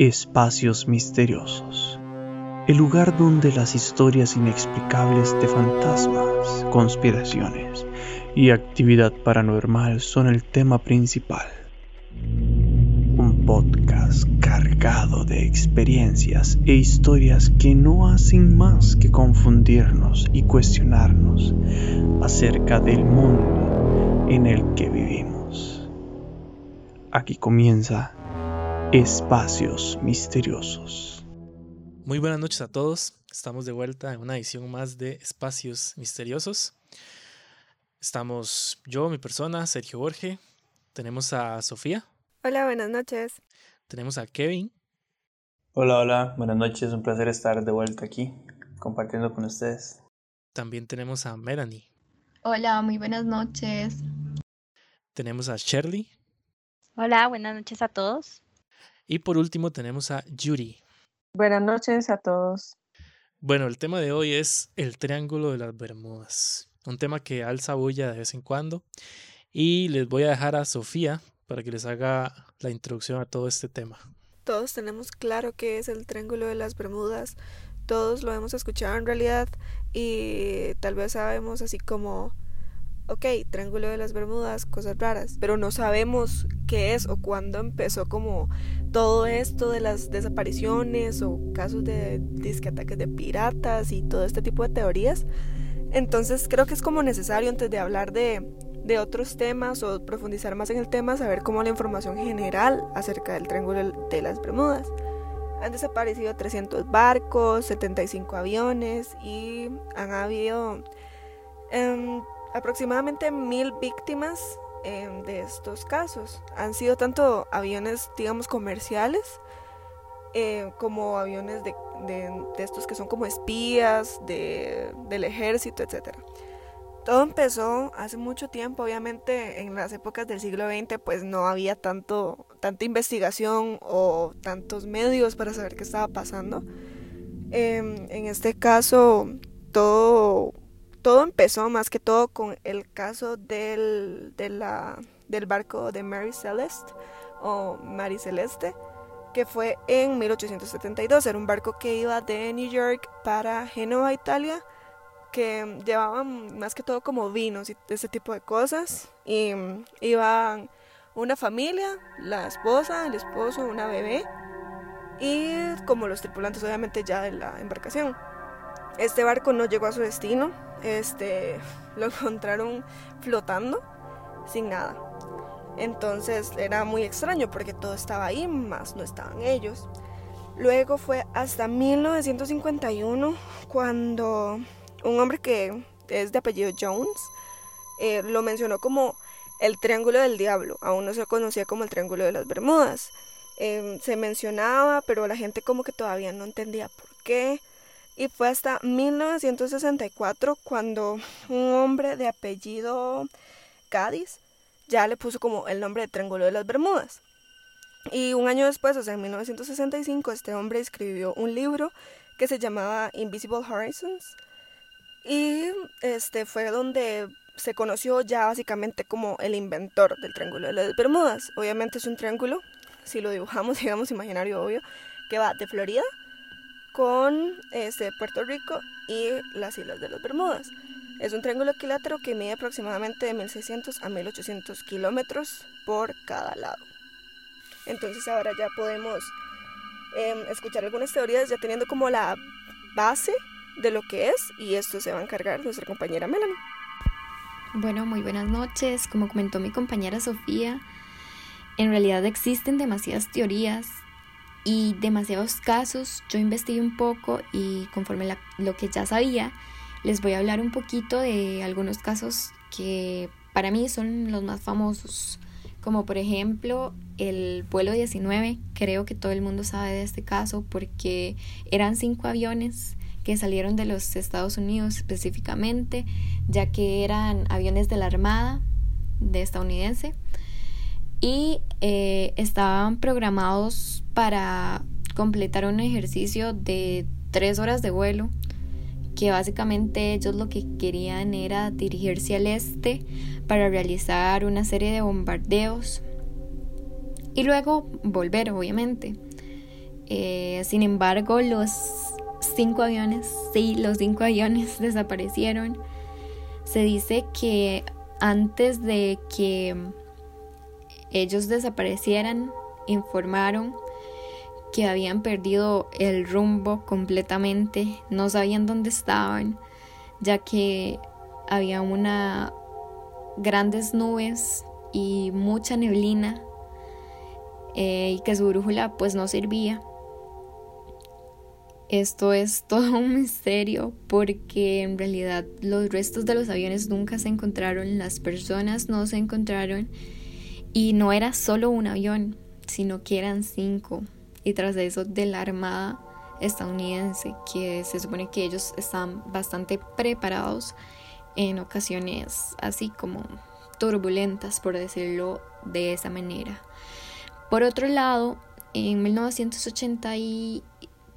Espacios Misteriosos, el lugar donde las historias inexplicables de fantasmas, conspiraciones y actividad paranormal son el tema principal. Un podcast cargado de experiencias e historias que no hacen más que confundirnos y cuestionarnos acerca del mundo en el que vivimos. Aquí comienza Espacios Misteriosos. Muy buenas noches a todos. Estamos de vuelta en una edición más de Espacios Misteriosos. Estamos yo, mi persona, Sergio Borge. Tenemos a Sofía. Hola, buenas noches. Tenemos a Kevin. Hola, hola, buenas noches. Un placer estar de vuelta aquí compartiendo con ustedes. También tenemos a Melanie. Hola, muy buenas noches. Tenemos a Shirley. Hola, buenas noches a todos. Y por último tenemos a Yuri. Buenas noches a todos. Bueno, el tema de hoy es el Triángulo de las Bermudas. Un tema que alza bulla de vez en cuando. Y les voy a dejar a Sofía para que les haga la introducción a todo este tema. Todos tenemos claro qué es el Triángulo de las Bermudas. Todos lo hemos escuchado en realidad y tal vez sabemos así como ok, Triángulo de las Bermudas, cosas raras, pero no sabemos qué es o cuándo empezó como todo esto de las desapariciones o casos de ataques de piratas y todo este tipo de teorías. Entonces creo que es como necesario antes de hablar de, de otros temas o profundizar más en el tema, saber cómo la información general acerca del Triángulo de las Bermudas. Han desaparecido 300 barcos, 75 aviones y han habido... Um, aproximadamente mil víctimas em, de estos casos. Han sido tanto aviones, digamos, comerciales, eh, como aviones de, estos que son como espías del ejército, etc. Todo empezó hace mucho tiempo, obviamente en las épocas del siglo XX pues no había tanto, tanta investigación o tantos medios para saber qué estaba pasando. Em, en este caso todo todo empezó más que todo con el caso del, del barco de Mary Celeste o Mary Celeste, que fue en 1872. Era un barco que iba de New York para Génova, Italia, que llevaban más que todo como vinos y ese tipo de cosas. Y iban una familia, la esposa, el esposo, una bebé y como los tripulantes obviamente ya de la embarcación. Este barco no llegó a su destino, este, lo encontraron flotando sin nada. Entonces era muy extraño porque todo estaba ahí, más no estaban ellos. Luego fue hasta 1951 cuando un hombre que es de apellido Jones eh, lo mencionó como el Triángulo del Diablo. Aún no se conocía como el Triángulo de las Bermudas. Em, se mencionaba, pero la gente como que todavía no entendía por qué y fue hasta 1964 cuando un hombre de apellido Cádiz ya le puso como el nombre de Triángulo de las Bermudas. Y un año después, o sea, en 1965, este hombre escribió un libro que se llamaba Invisible Horizons. Y este fue donde se conoció ya básicamente como el inventor del Triángulo de las Bermudas. Obviamente es un triángulo, si lo dibujamos, digamos, imaginario obvio, que va de Florida con este, Puerto Rico y las Islas de las Bermudas. Es un triángulo equilátero que mide aproximadamente de 1600 a 1800 kilómetros por cada lado. Entonces ahora ya podemos em, escuchar algunas teorías ya teniendo como la base de lo que es y esto se va a encargar nuestra compañera Melanie. Bueno, muy buenas noches. Como comentó mi compañera Sofía, en realidad existen demasiadas teorías y demasiados casos. Yo investigué un poco y conforme lo que ya sabía, les voy a hablar un poquito de algunos casos que para mí son los más famosos. Como por ejemplo el vuelo 19, creo que todo el mundo sabe de este caso porque eran cinco aviones que salieron de los Estados Unidos específicamente, ya que eran aviones de la Armada de estadounidense y eh, estaban programados para completar un ejercicio de tres horas de vuelo que básicamente ellos lo que querían era dirigirse al este para realizar una serie de bombardeos y luego volver obviamente Eh, sin embargo, los cinco aviones, sí, los cinco aviones desaparecieron. Se dice que antes de que ellos desaparecieran, informaron que habían perdido el rumbo completamente, no sabían dónde estaban, ya que había una grandes nubes y mucha neblina eh, y que su brújula pues no servía. Esto es todo un misterio porque en realidad los restos de los aviones nunca se encontraron, las personas no se encontraron y no era solo un avión, sino que eran cinco. Y tras eso de la Armada estadounidense, que se supone que ellos están bastante preparados en ocasiones así como turbulentas, por decirlo de esa manera. Por otro lado, en 1980 y,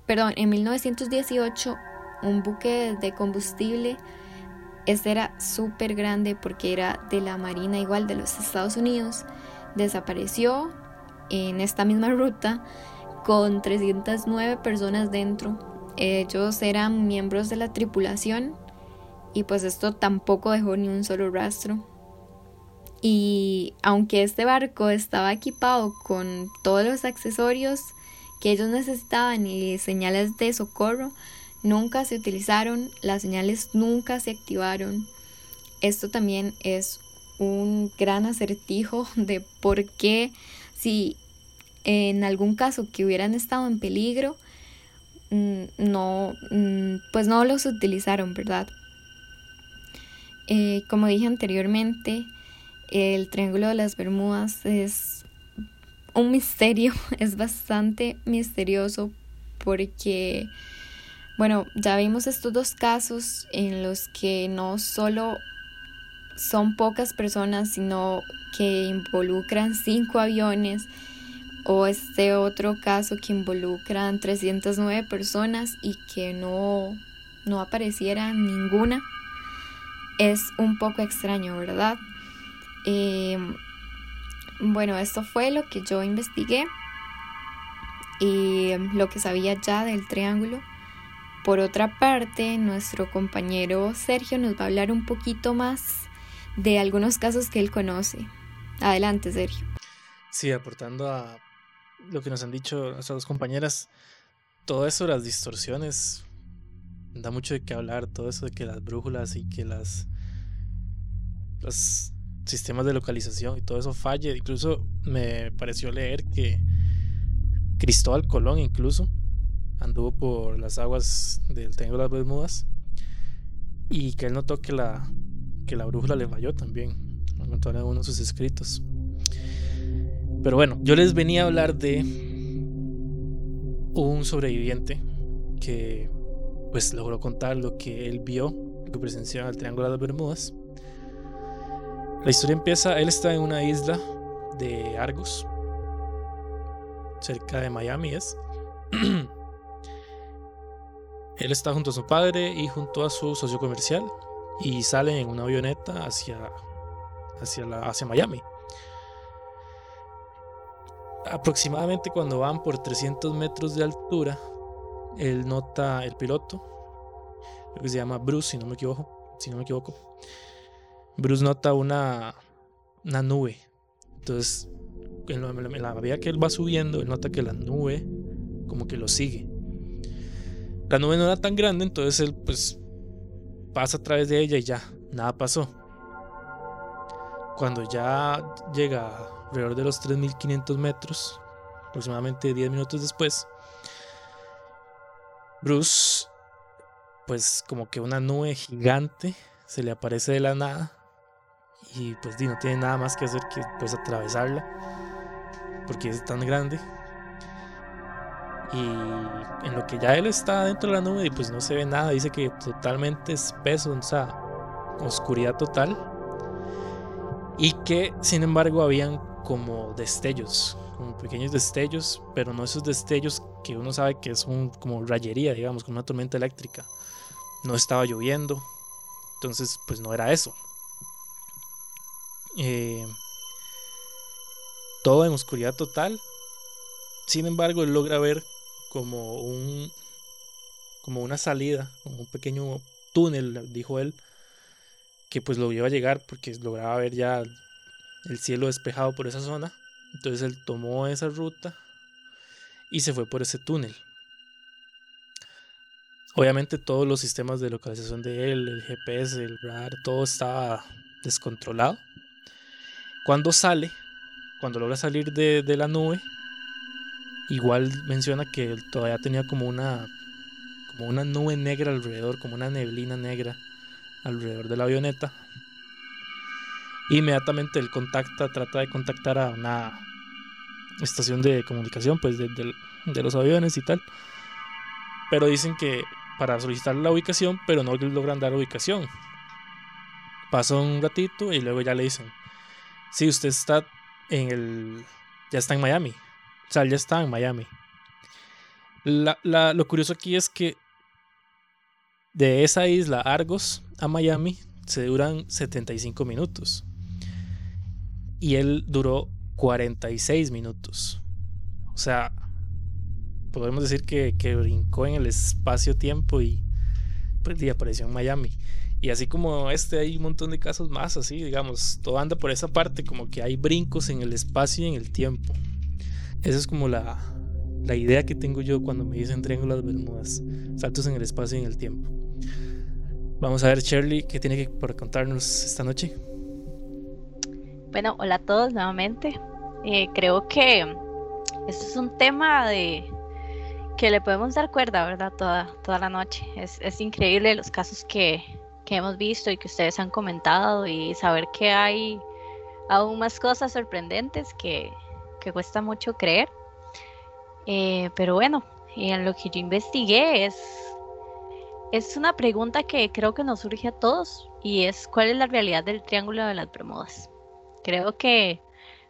perdón, en 1918 un buque de combustible este era súper grande porque era de la Marina igual de los Estados Unidos. Desapareció en esta misma ruta con 309 personas dentro. Ellos eran miembros de la tripulación y pues esto tampoco dejó ni un solo rastro. Y aunque este barco estaba equipado con todos los accesorios que ellos necesitaban y señales de socorro, nunca se utilizaron, las señales nunca se activaron. Esto también es un gran acertijo de por qué si en algún caso que hubieran estado en peligro, mm, no, mm, pues no los utilizaron, ¿verdad? Eh, como dije anteriormente, el Triángulo de las Bermudas es un misterio, es bastante misterioso porque, bueno, ya vimos estos dos casos en los que no solo son pocas personas, sino que involucran cinco aviones, o este otro caso que involucran 309 personas y que no, no apareciera ninguna, es un poco extraño, ¿verdad? Eh, bueno, esto fue lo que yo investigué y lo que sabía ya del triángulo. Por otra parte, nuestro compañero Sergio nos va a hablar un poquito más de algunos casos que él conoce. Adelante, Sergio. Sí, aportando a lo que nos han dicho nuestras dos compañeras, todo eso, las distorsiones, da mucho de qué hablar, todo eso de que las brújulas y que las los sistemas de localización y todo eso falle. Incluso me pareció leer que Cristóbal Colón incluso anduvo por las aguas del Triángulo de las Bermudas y que él notó que la, que la brújula le falló también. Lo contó en uno de sus escritos. Pero bueno, yo les venía a hablar de un sobreviviente que pues logró contar lo que él vio, lo que presenció en el Triángulo de las Bermudas. La historia empieza, él está en una isla de Argos, cerca de Miami es. él está junto a su padre y junto a su socio comercial y salen en una avioneta hacia, hacia, hacia Miami aproximadamente cuando van por 300 metros de altura, él nota el piloto, que se llama Bruce, si no me equivoco, si no me equivoco. Bruce nota una, una nube. Entonces, en, la medida que él va subiendo, él nota que la nube como que lo sigue. La nube no era tan grande, entonces él pues pasa a través de ella y ya, nada pasó. Cuando ya llega alrededor de los 3.500 metros, aproximadamente 10 minutos después, Bruce, pues como que una nube gigante se le aparece de la nada y pues no tiene nada más que hacer que pues atravesarla porque es tan grande y en lo que ya él está dentro de la nube y pues no se ve nada dice que totalmente espeso o sea oscuridad total y que sin embargo habían como destellos, como pequeños destellos, pero no esos destellos que uno sabe que es un, como rayería, digamos, como una tormenta eléctrica. No estaba lloviendo, entonces pues no era eso. Eh, todo en oscuridad total. Sin embargo, él logra ver como un como una salida, como un pequeño túnel, dijo él, que pues lo iba a llegar porque lograba ver ya el cielo despejado por esa zona. Entonces él tomó esa ruta y se fue por ese túnel. Obviamente todos los sistemas de localización de él, el GPS, el radar, todo estaba descontrolado. Cuando sale, cuando logra salir de, de la nube, igual menciona que todavía tenía como una como una nube negra alrededor, como una neblina negra alrededor de la avioneta. Inmediatamente él contacta, trata de contactar a una estación de comunicación, pues de, los aviones y tal. Pero dicen que para solicitar la ubicación, pero no logran dar ubicación. Pasó un ratito y luego ya le dicen, si usted está en el, ya está en Miami. O sea, ya está en Miami. lo curioso aquí es que de esa isla Argos a Miami se duran 75 minutos. Y él duró 46 minutos. O sea, podemos decir que, que brincó en el espacio-tiempo y pues y apareció en Miami. Y así como este hay un montón de casos más así, digamos, todo anda por esa parte, como que hay brincos en el espacio y en el tiempo. Esa es como la, la idea que tengo yo cuando me dicen triángulos Bermudas, saltos en el espacio y en el tiempo. Vamos a ver, Shirley, ¿qué tiene que para contarnos esta noche? Bueno, hola a todos nuevamente. Eh, creo que este es un tema de que le podemos dar cuerda, ¿verdad? Toda, toda la noche. Es, es increíble los casos que, que, hemos visto y que ustedes han comentado y saber que hay aún más cosas sorprendentes que, que cuesta mucho creer. Eh, pero bueno, en lo que yo investigué es es una pregunta que creo que nos surge a todos y es ¿cuál es la realidad del Triángulo de las Bermudas? Creo que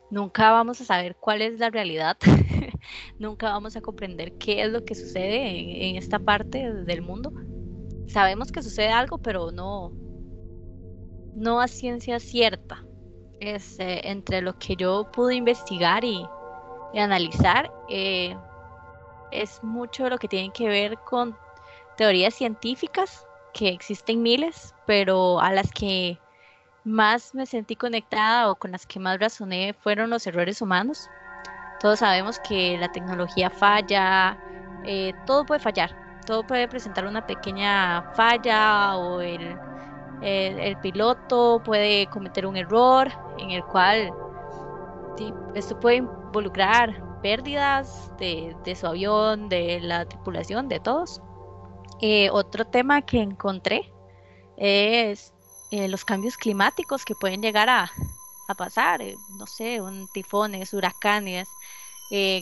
nunca vamos a saber cuál es la realidad, nunca vamos a comprender qué es lo que sucede en, esta parte del mundo. Sabemos que sucede algo, pero no, no a ciencia cierta. Es, este, entre lo que yo pude investigar y, analizar, eh, es mucho lo que tiene que ver con teorías científicas, que existen miles, pero a las que más me sentí conectada o con las que más razoné fueron los errores humanos. Todos sabemos que la tecnología falla, eh, todo puede fallar, todo puede presentar una pequeña falla o el, el, piloto puede cometer un error en el cual esto puede involucrar pérdidas de, su avión, de la tripulación, de todos. Eh, otro tema que encontré es eh, los cambios climáticos que pueden llegar a, pasar, eh, no sé, un tifones, huracanes,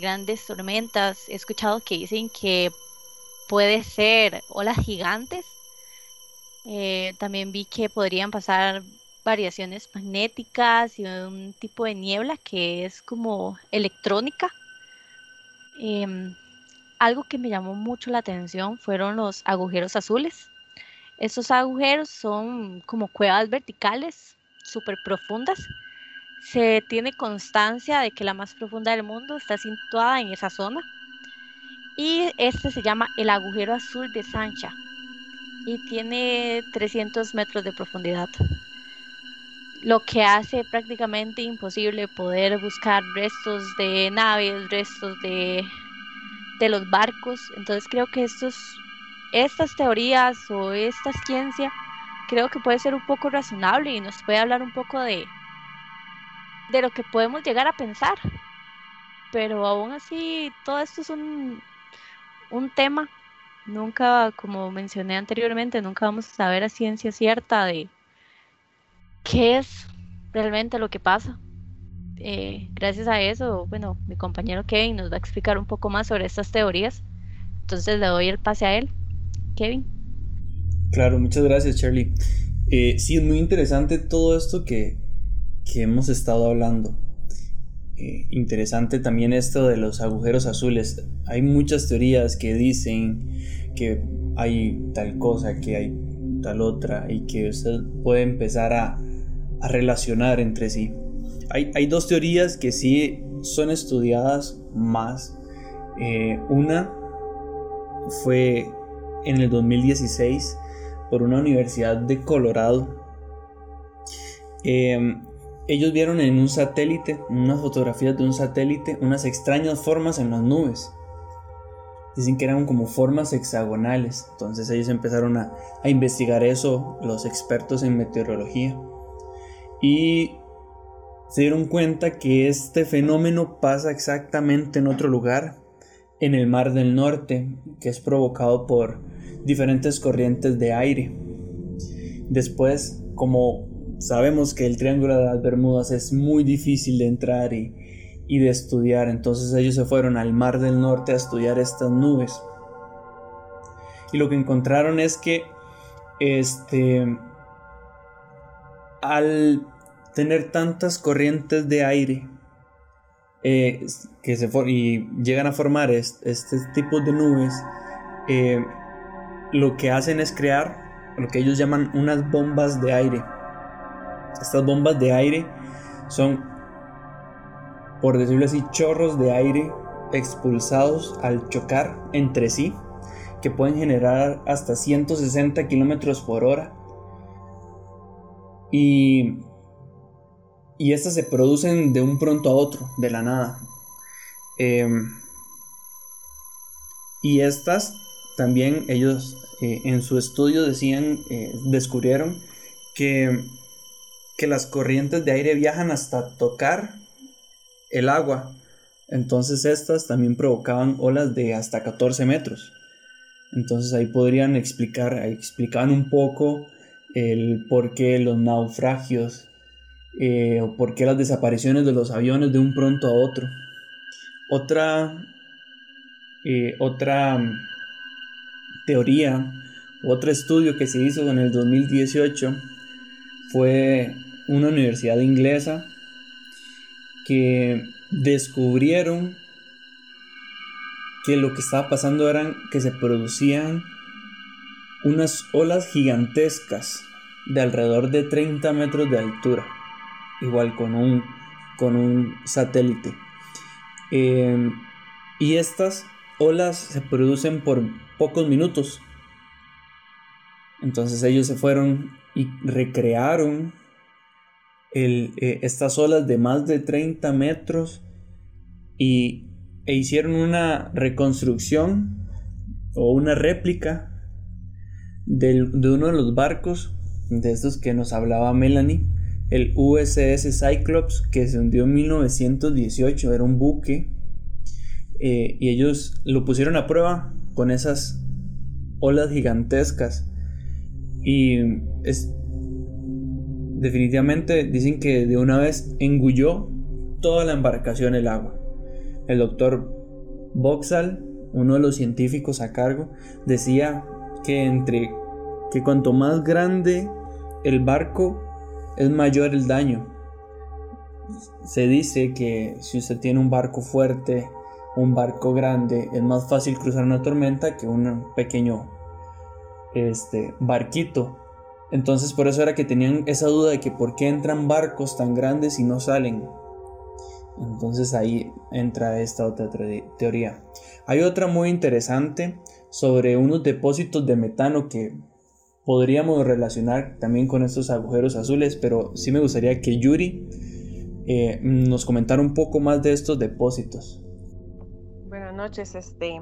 grandes tormentas. He escuchado que dicen que puede ser olas gigantes. También vi que podrían pasar variaciones magnéticas y un tipo de niebla que es como electrónica. Em, algo que me llamó mucho la atención fueron los agujeros azules. Estos agujeros son como cuevas verticales súper profundas. Se tiene constancia de que la más profunda del mundo está situada en esa zona. Y este se llama el agujero azul de Sancha y tiene 300 metros de profundidad lo que hace prácticamente imposible poder buscar restos de naves, restos de de los barcos. Entonces creo que estos, estas teorías o esta ciencia creo que puede ser un poco razonable y nos puede hablar un poco de, de lo que podemos llegar a pensar. Pero aún así, todo esto es un, un tema. Nunca, como mencioné anteriormente, nunca vamos a saber a ciencia cierta de qué es realmente lo que pasa. Eh, gracias a eso, bueno, mi compañero Kevin nos va a explicar un poco más sobre estas teorías. Entonces le doy el pase a él. Kevin. Claro, muchas gracias Charlie. Eh, sí, es muy interesante todo esto que, que hemos estado hablando. Eh, interesante también esto de los agujeros azules. Hay muchas teorías que dicen que hay tal cosa, que hay tal otra y que usted puede empezar a, relacionar entre sí. Hay, dos teorías que sí son estudiadas más. Eh, una fue en el 2016 por una universidad de Colorado. Em, ellos vieron en un satélite, unas fotografías de un satélite, unas extrañas formas en las nubes. Dicen que eran como formas hexagonales. Entonces ellos empezaron a, a investigar eso, los expertos en meteorología. Y se dieron cuenta que este fenómeno pasa exactamente en otro lugar, en el Mar del Norte, que es provocado por diferentes corrientes de aire. Después, como sabemos que el Triángulo de las Bermudas es muy difícil de entrar y, de estudiar, entonces ellos se fueron al Mar del Norte a estudiar estas nubes. Y lo que encontraron es que este al tener tantas corrientes de aire eh, que se y llegan a formar este, tipo de nubes, eh, lo que hacen es crear lo que ellos llaman unas bombas de aire. Estas bombas de aire son, por decirlo así, chorros de aire expulsados al chocar entre sí, que pueden generar hasta 160 kilómetros por hora. Y y estas se producen de un pronto a otro, de la nada. Em, y estas también ellos eh, en su estudio decían, eh, descubrieron que, que las corrientes de aire viajan hasta tocar el agua. Entonces estas también provocaban olas de hasta 14 metros. Entonces ahí podrían explicar, explicaban un poco el por qué los naufragios eh, o por qué las desapariciones de los aviones de un pronto a otro. Otra, eh, otra mm, teoría, otro estudio que se hizo en el 2018 fue una universidad inglesa que descubrieron que lo que estaba pasando eran que se producían unas olas gigantescas de alrededor de 30 metros de altura igual con un, con un satélite. Em, y estas olas se producen por pocos minutos. Entonces ellos se fueron y recrearon eh, estas olas de más de 30 metros y, e hicieron una reconstrucción o una réplica de uno de los barcos de estos que nos hablaba Melanie el USS Cyclops que se hundió en 1918, era un buque, eh, y ellos lo pusieron a prueba con esas olas gigantescas. Y es, definitivamente dicen que de una vez engulló toda la embarcación el agua. El doctor Boxall, uno de los científicos a cargo, decía que entre que cuanto más grande el barco es mayor el daño. Se dice que si usted tiene un barco fuerte, un barco grande, es más fácil cruzar una tormenta que un pequeño este, barquito. Entonces por eso era que tenían esa duda de que por qué entran barcos tan grandes y no salen. Entonces ahí entra esta otra teoría. Hay otra muy interesante sobre unos depósitos de metano que podríamos relacionar también con estos agujeros azules, pero sí me gustaría que Yuri eh, nos comentara un poco más de estos depósitos. Buenas noches, este.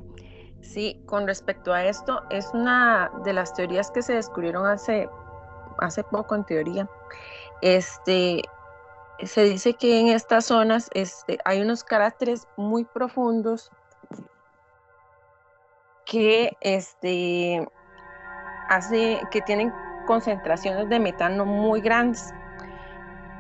Sí, con respecto a esto, es una de las teorías que se descubrieron hace, hace poco en teoría. Este, se dice que en estas zonas este, hay unos caracteres muy profundos que este, hace que tienen concentraciones de metano muy grandes.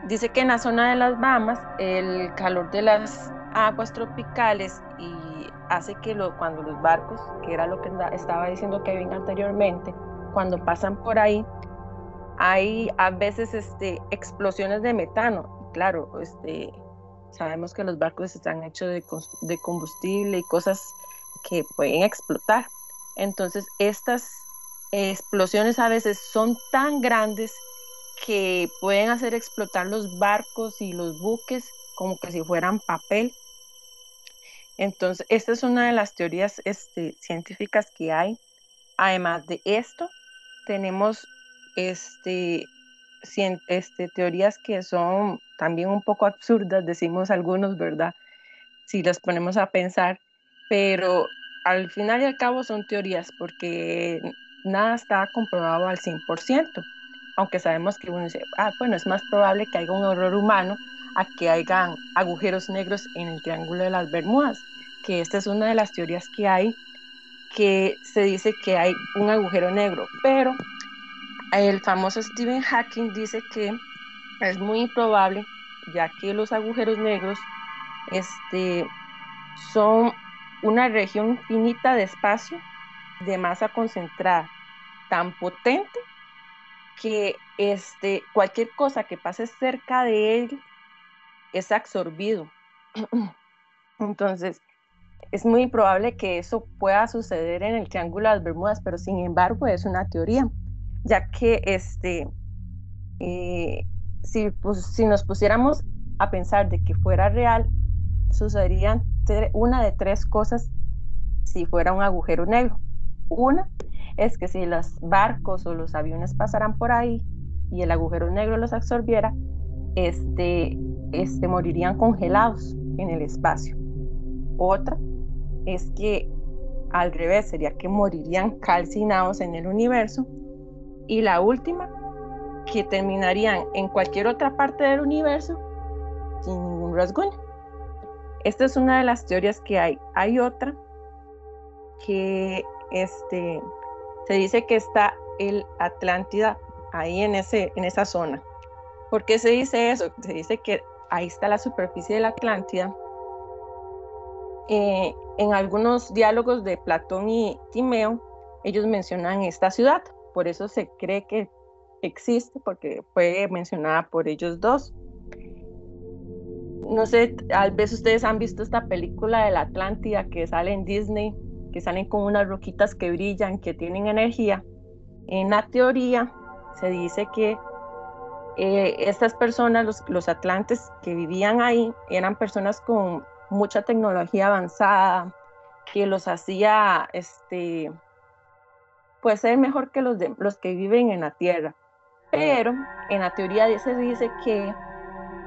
Dice que en la zona de las Bahamas el calor de las aguas tropicales y hace que lo, cuando los barcos, que era lo que estaba diciendo Kevin anteriormente, cuando pasan por ahí, hay a veces este, explosiones de metano. Claro, este, sabemos que los barcos están hechos de, combustible y cosas que pueden explotar. Entonces, estas explosiones a veces son tan grandes que pueden hacer explotar los barcos y los buques como que si fueran papel. Entonces, esta es una de las teorías este, científicas que hay. Además de esto, tenemos este, este, teorías que son también un poco absurdas, decimos algunos, ¿verdad? Si las ponemos a pensar, pero al final y al cabo son teorías porque nada está comprobado al 100%, aunque sabemos que uno dice, ah, bueno, es más probable que haya un error humano a que hayan agujeros negros en el Triángulo de las Bermudas, que esta es una de las teorías que hay, que se dice que hay un agujero negro, pero el famoso Stephen Hawking dice que es muy improbable, ya que los agujeros negros este, son una región infinita de espacio de masa concentrada, tan potente que este, cualquier cosa que pase cerca de él es absorbido. Entonces, es muy probable que eso pueda suceder en el Triángulo de las Bermudas, pero sin embargo es una teoría, ya que este, eh, si, pues, si nos pusiéramos a pensar de que fuera real, sucederían una de tres cosas si fuera un agujero negro. Una es que si los barcos o los aviones pasaran por ahí y el agujero negro los absorbiera, este, este, morirían congelados en el espacio. Otra es que al revés sería que morirían calcinados en el universo. Y la última, que terminarían en cualquier otra parte del universo sin ningún rasguño. Esta es una de las teorías que hay. Hay otra que este, se dice que está el Atlántida ahí en, ese, en esa zona. ¿Por qué se dice eso? Se dice que ahí está la superficie de la Atlántida. Eh, en algunos diálogos de Platón y Timeo, ellos mencionan esta ciudad. Por eso se cree que existe, porque fue mencionada por ellos dos no sé, tal vez ustedes han visto esta película de la Atlántida que sale en Disney, que salen con unas roquitas que brillan, que tienen energía. En la teoría se dice que eh, estas personas, los, los atlantes que vivían ahí, eran personas con mucha tecnología avanzada, que los hacía, este, pues ser mejor que los, de, los que viven en la Tierra. Pero en la teoría se dice que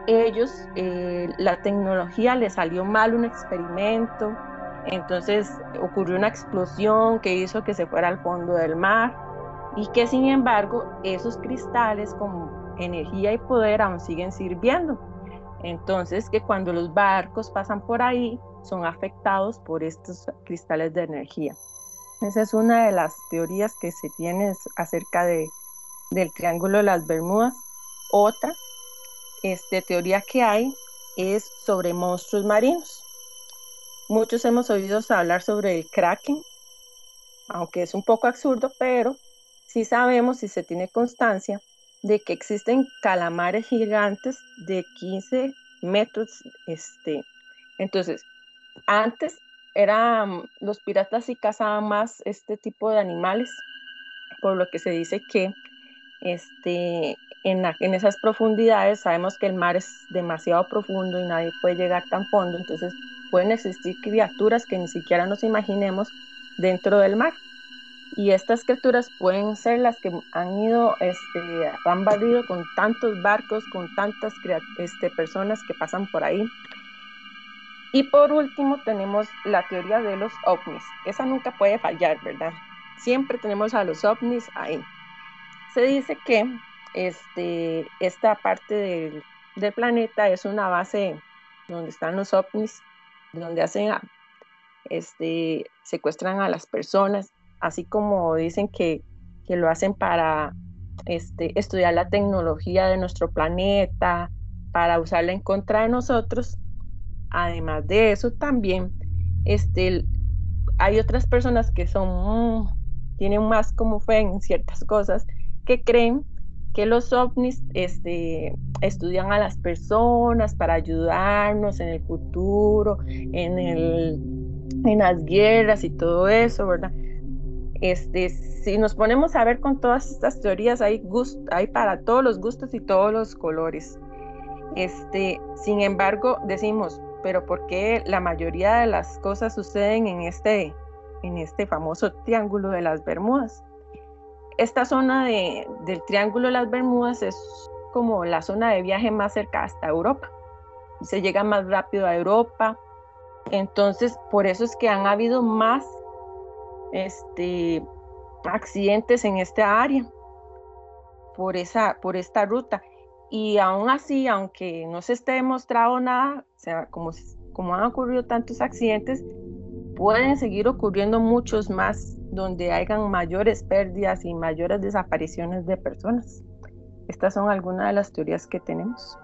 ellos, eh, la tecnología les salió mal un experimento, entonces ocurrió una explosión que hizo que se fuera al fondo del mar y que sin embargo esos cristales con energía y poder aún siguen sirviendo. Entonces que cuando los barcos pasan por ahí son afectados por estos cristales de energía. Esa es una de las teorías que se tiene acerca de, del Triángulo de las Bermudas. Otra este, teoría que hay es sobre monstruos marinos. Muchos hemos oído hablar sobre el kraken, aunque es un poco absurdo, pero sí sabemos y se tiene constancia de que existen calamares gigantes de 15 metros. Este. Entonces, antes eran los piratas y cazaban más este tipo de animales, por lo que se dice que este, en, esas profundidades sabemos que el mar es demasiado profundo y nadie puede llegar tan fondo, entonces pueden existir criaturas que ni siquiera nos imaginemos dentro del mar. Y estas criaturas pueden ser las que han ido, este, han barrido con tantos barcos, con tantas este, personas que pasan por ahí. Y por último tenemos la teoría de los ovnis. Esa nunca puede fallar, ¿verdad? Siempre tenemos a los ovnis ahí. Se dice que este, esta parte del, planeta es una base donde están los ovnis, donde hacen, este, secuestran a las personas, así como dicen que, lo hacen para este, estudiar la tecnología de nuestro planeta, para usarla en contra de nosotros. Además de eso, también este, hay otras personas que son, tienen más como fe en ciertas cosas, que creen que los ovnis este, estudian a las personas para ayudarnos en el futuro, en, el, en las guerras y todo eso, ¿verdad? Este, si nos ponemos a ver con todas estas teorías, hay, hay para todos los gustos y todos los colores. Este, sin embargo, decimos, pero ¿por qué la mayoría de las cosas suceden en este, en este famoso Triángulo de las Bermudas? Esta zona de, del Triángulo de las Bermudas es como la zona de viaje más cerca hasta Europa. Se llega más rápido a Europa. Entonces, por eso es que han habido más este, accidentes en esta área, por, esa, por esta ruta. Y aún así, aunque no se esté demostrado nada, o sea, como, como han ocurrido tantos accidentes, pueden seguir ocurriendo muchos más donde hayan mayores pérdidas y mayores desapariciones de personas. Estas son algunas de las teorías que tenemos.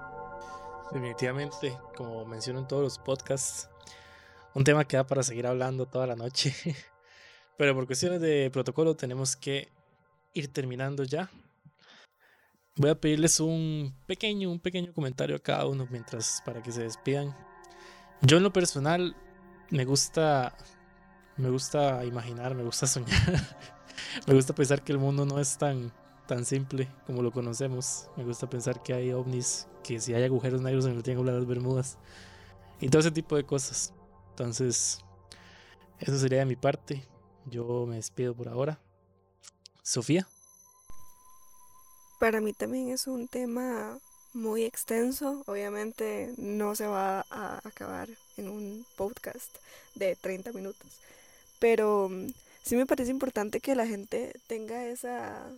Definitivamente, como menciono en todos los podcasts, un tema que da para seguir hablando toda la noche. Pero por cuestiones de protocolo tenemos que ir terminando ya. Voy a pedirles un pequeño, un pequeño comentario a cada uno mientras para que se despidan. Yo en lo personal me gusta me gusta imaginar, me gusta soñar. me gusta pensar que el mundo no es tan tan simple como lo conocemos. Me gusta pensar que hay ovnis, que si hay agujeros negros en el triángulo de las Bermudas y todo ese tipo de cosas. Entonces, eso sería de mi parte. Yo me despido por ahora. Sofía. Para mí también es un tema muy extenso. Obviamente no se va a acabar en un podcast de 30 minutos. Pero mm, sí me parece importante que la gente tenga esa,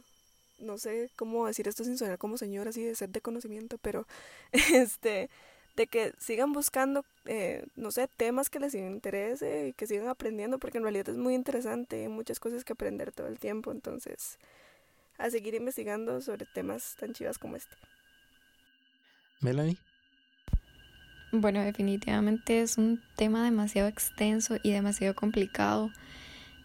no sé cómo decir esto sin sonar como señora así de ser de conocimiento, pero este, de que sigan buscando, eh, no sé, temas que les interese y que sigan aprendiendo, porque en realidad es muy interesante, hay muchas cosas que aprender todo el tiempo, entonces a seguir investigando sobre temas tan chivas como este. Melanie. Bueno, definitivamente es un tema demasiado extenso y demasiado complicado.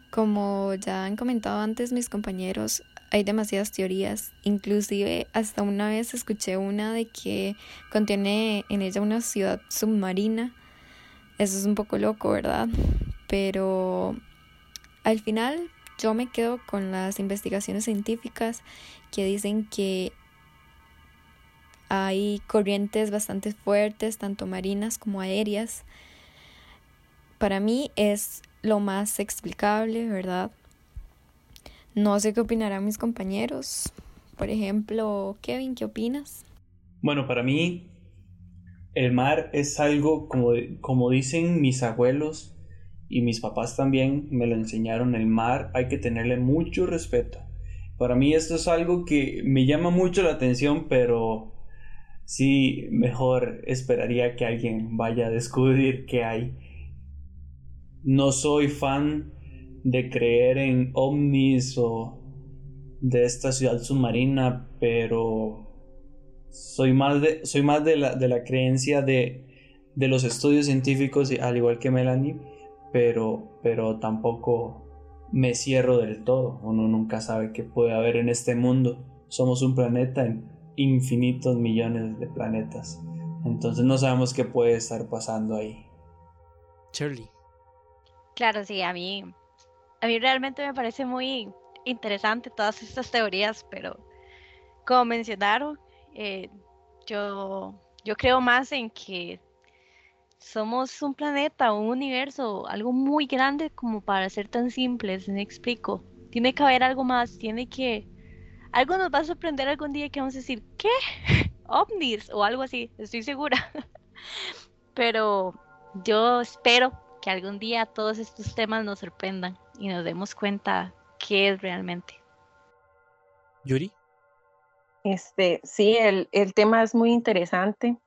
Como ya han comentado antes mis compañeros, hay demasiadas teorías. Inclusive hasta una vez escuché una de que contiene en ella una ciudad submarina. Eso es un poco loco, ¿verdad? Pero al final yo me quedo con las investigaciones científicas que dicen que hay corrientes bastante fuertes, tanto marinas como aéreas. Para mí es lo más explicable, ¿verdad? No sé qué opinarán mis compañeros. Por ejemplo, Kevin, ¿qué opinas? Bueno, para mí el mar es algo como, como dicen mis abuelos, y mis papás también me lo enseñaron, el mar hay que tenerle mucho respeto. Para mí esto es algo que me llama mucho la atención, pero sí, mejor esperaría que alguien vaya a descubrir qué hay. No soy fan de creer en ovnis o de esta ciudad submarina, pero soy más de, soy más de, la, de la creencia de, de los estudios científicos, al igual que Melanie pero, pero tampoco me cierro del todo. Uno nunca sabe qué puede haber en este mundo. Somos un planeta en infinitos millones de planetas. Entonces no sabemos qué puede estar pasando ahí. Charlie. Claro, sí, a mí, a mí realmente me parece muy interesante todas estas teorías, pero como mencionaron, eh, yo, yo creo más en que somos un planeta, un universo, algo muy grande como para ser tan simples, me explico. Tiene que haber algo más, tiene que... Algo nos va a sorprender algún día que vamos a decir, ¿qué? ovnis o algo así, estoy segura. Pero yo espero que algún día todos estos temas nos sorprendan y nos demos cuenta qué es realmente. Yuri. Este, sí, el, el tema es muy interesante.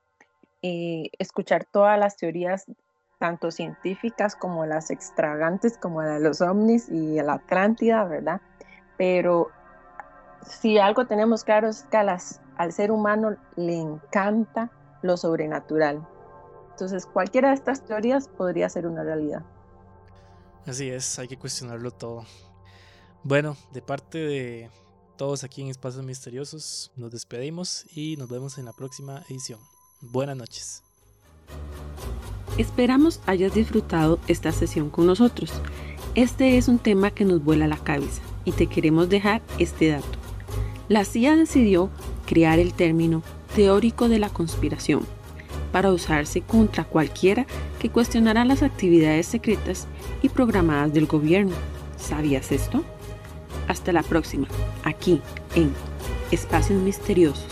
Escuchar todas las teorías, tanto científicas como las extravagantes, como la de los ovnis y la Atlántida, ¿verdad? Pero si algo tenemos claro es que al ser humano le encanta lo sobrenatural. Entonces, cualquiera de estas teorías podría ser una realidad. Así es, hay que cuestionarlo todo. Bueno, de parte de todos aquí en Espacios Misteriosos, nos despedimos y nos vemos en la próxima edición. Buenas noches. Esperamos hayas disfrutado esta sesión con nosotros. Este es un tema que nos vuela la cabeza y te queremos dejar este dato. La CIA decidió crear el término teórico de la conspiración para usarse contra cualquiera que cuestionara las actividades secretas y programadas del gobierno. ¿Sabías esto? Hasta la próxima, aquí en Espacios Misteriosos.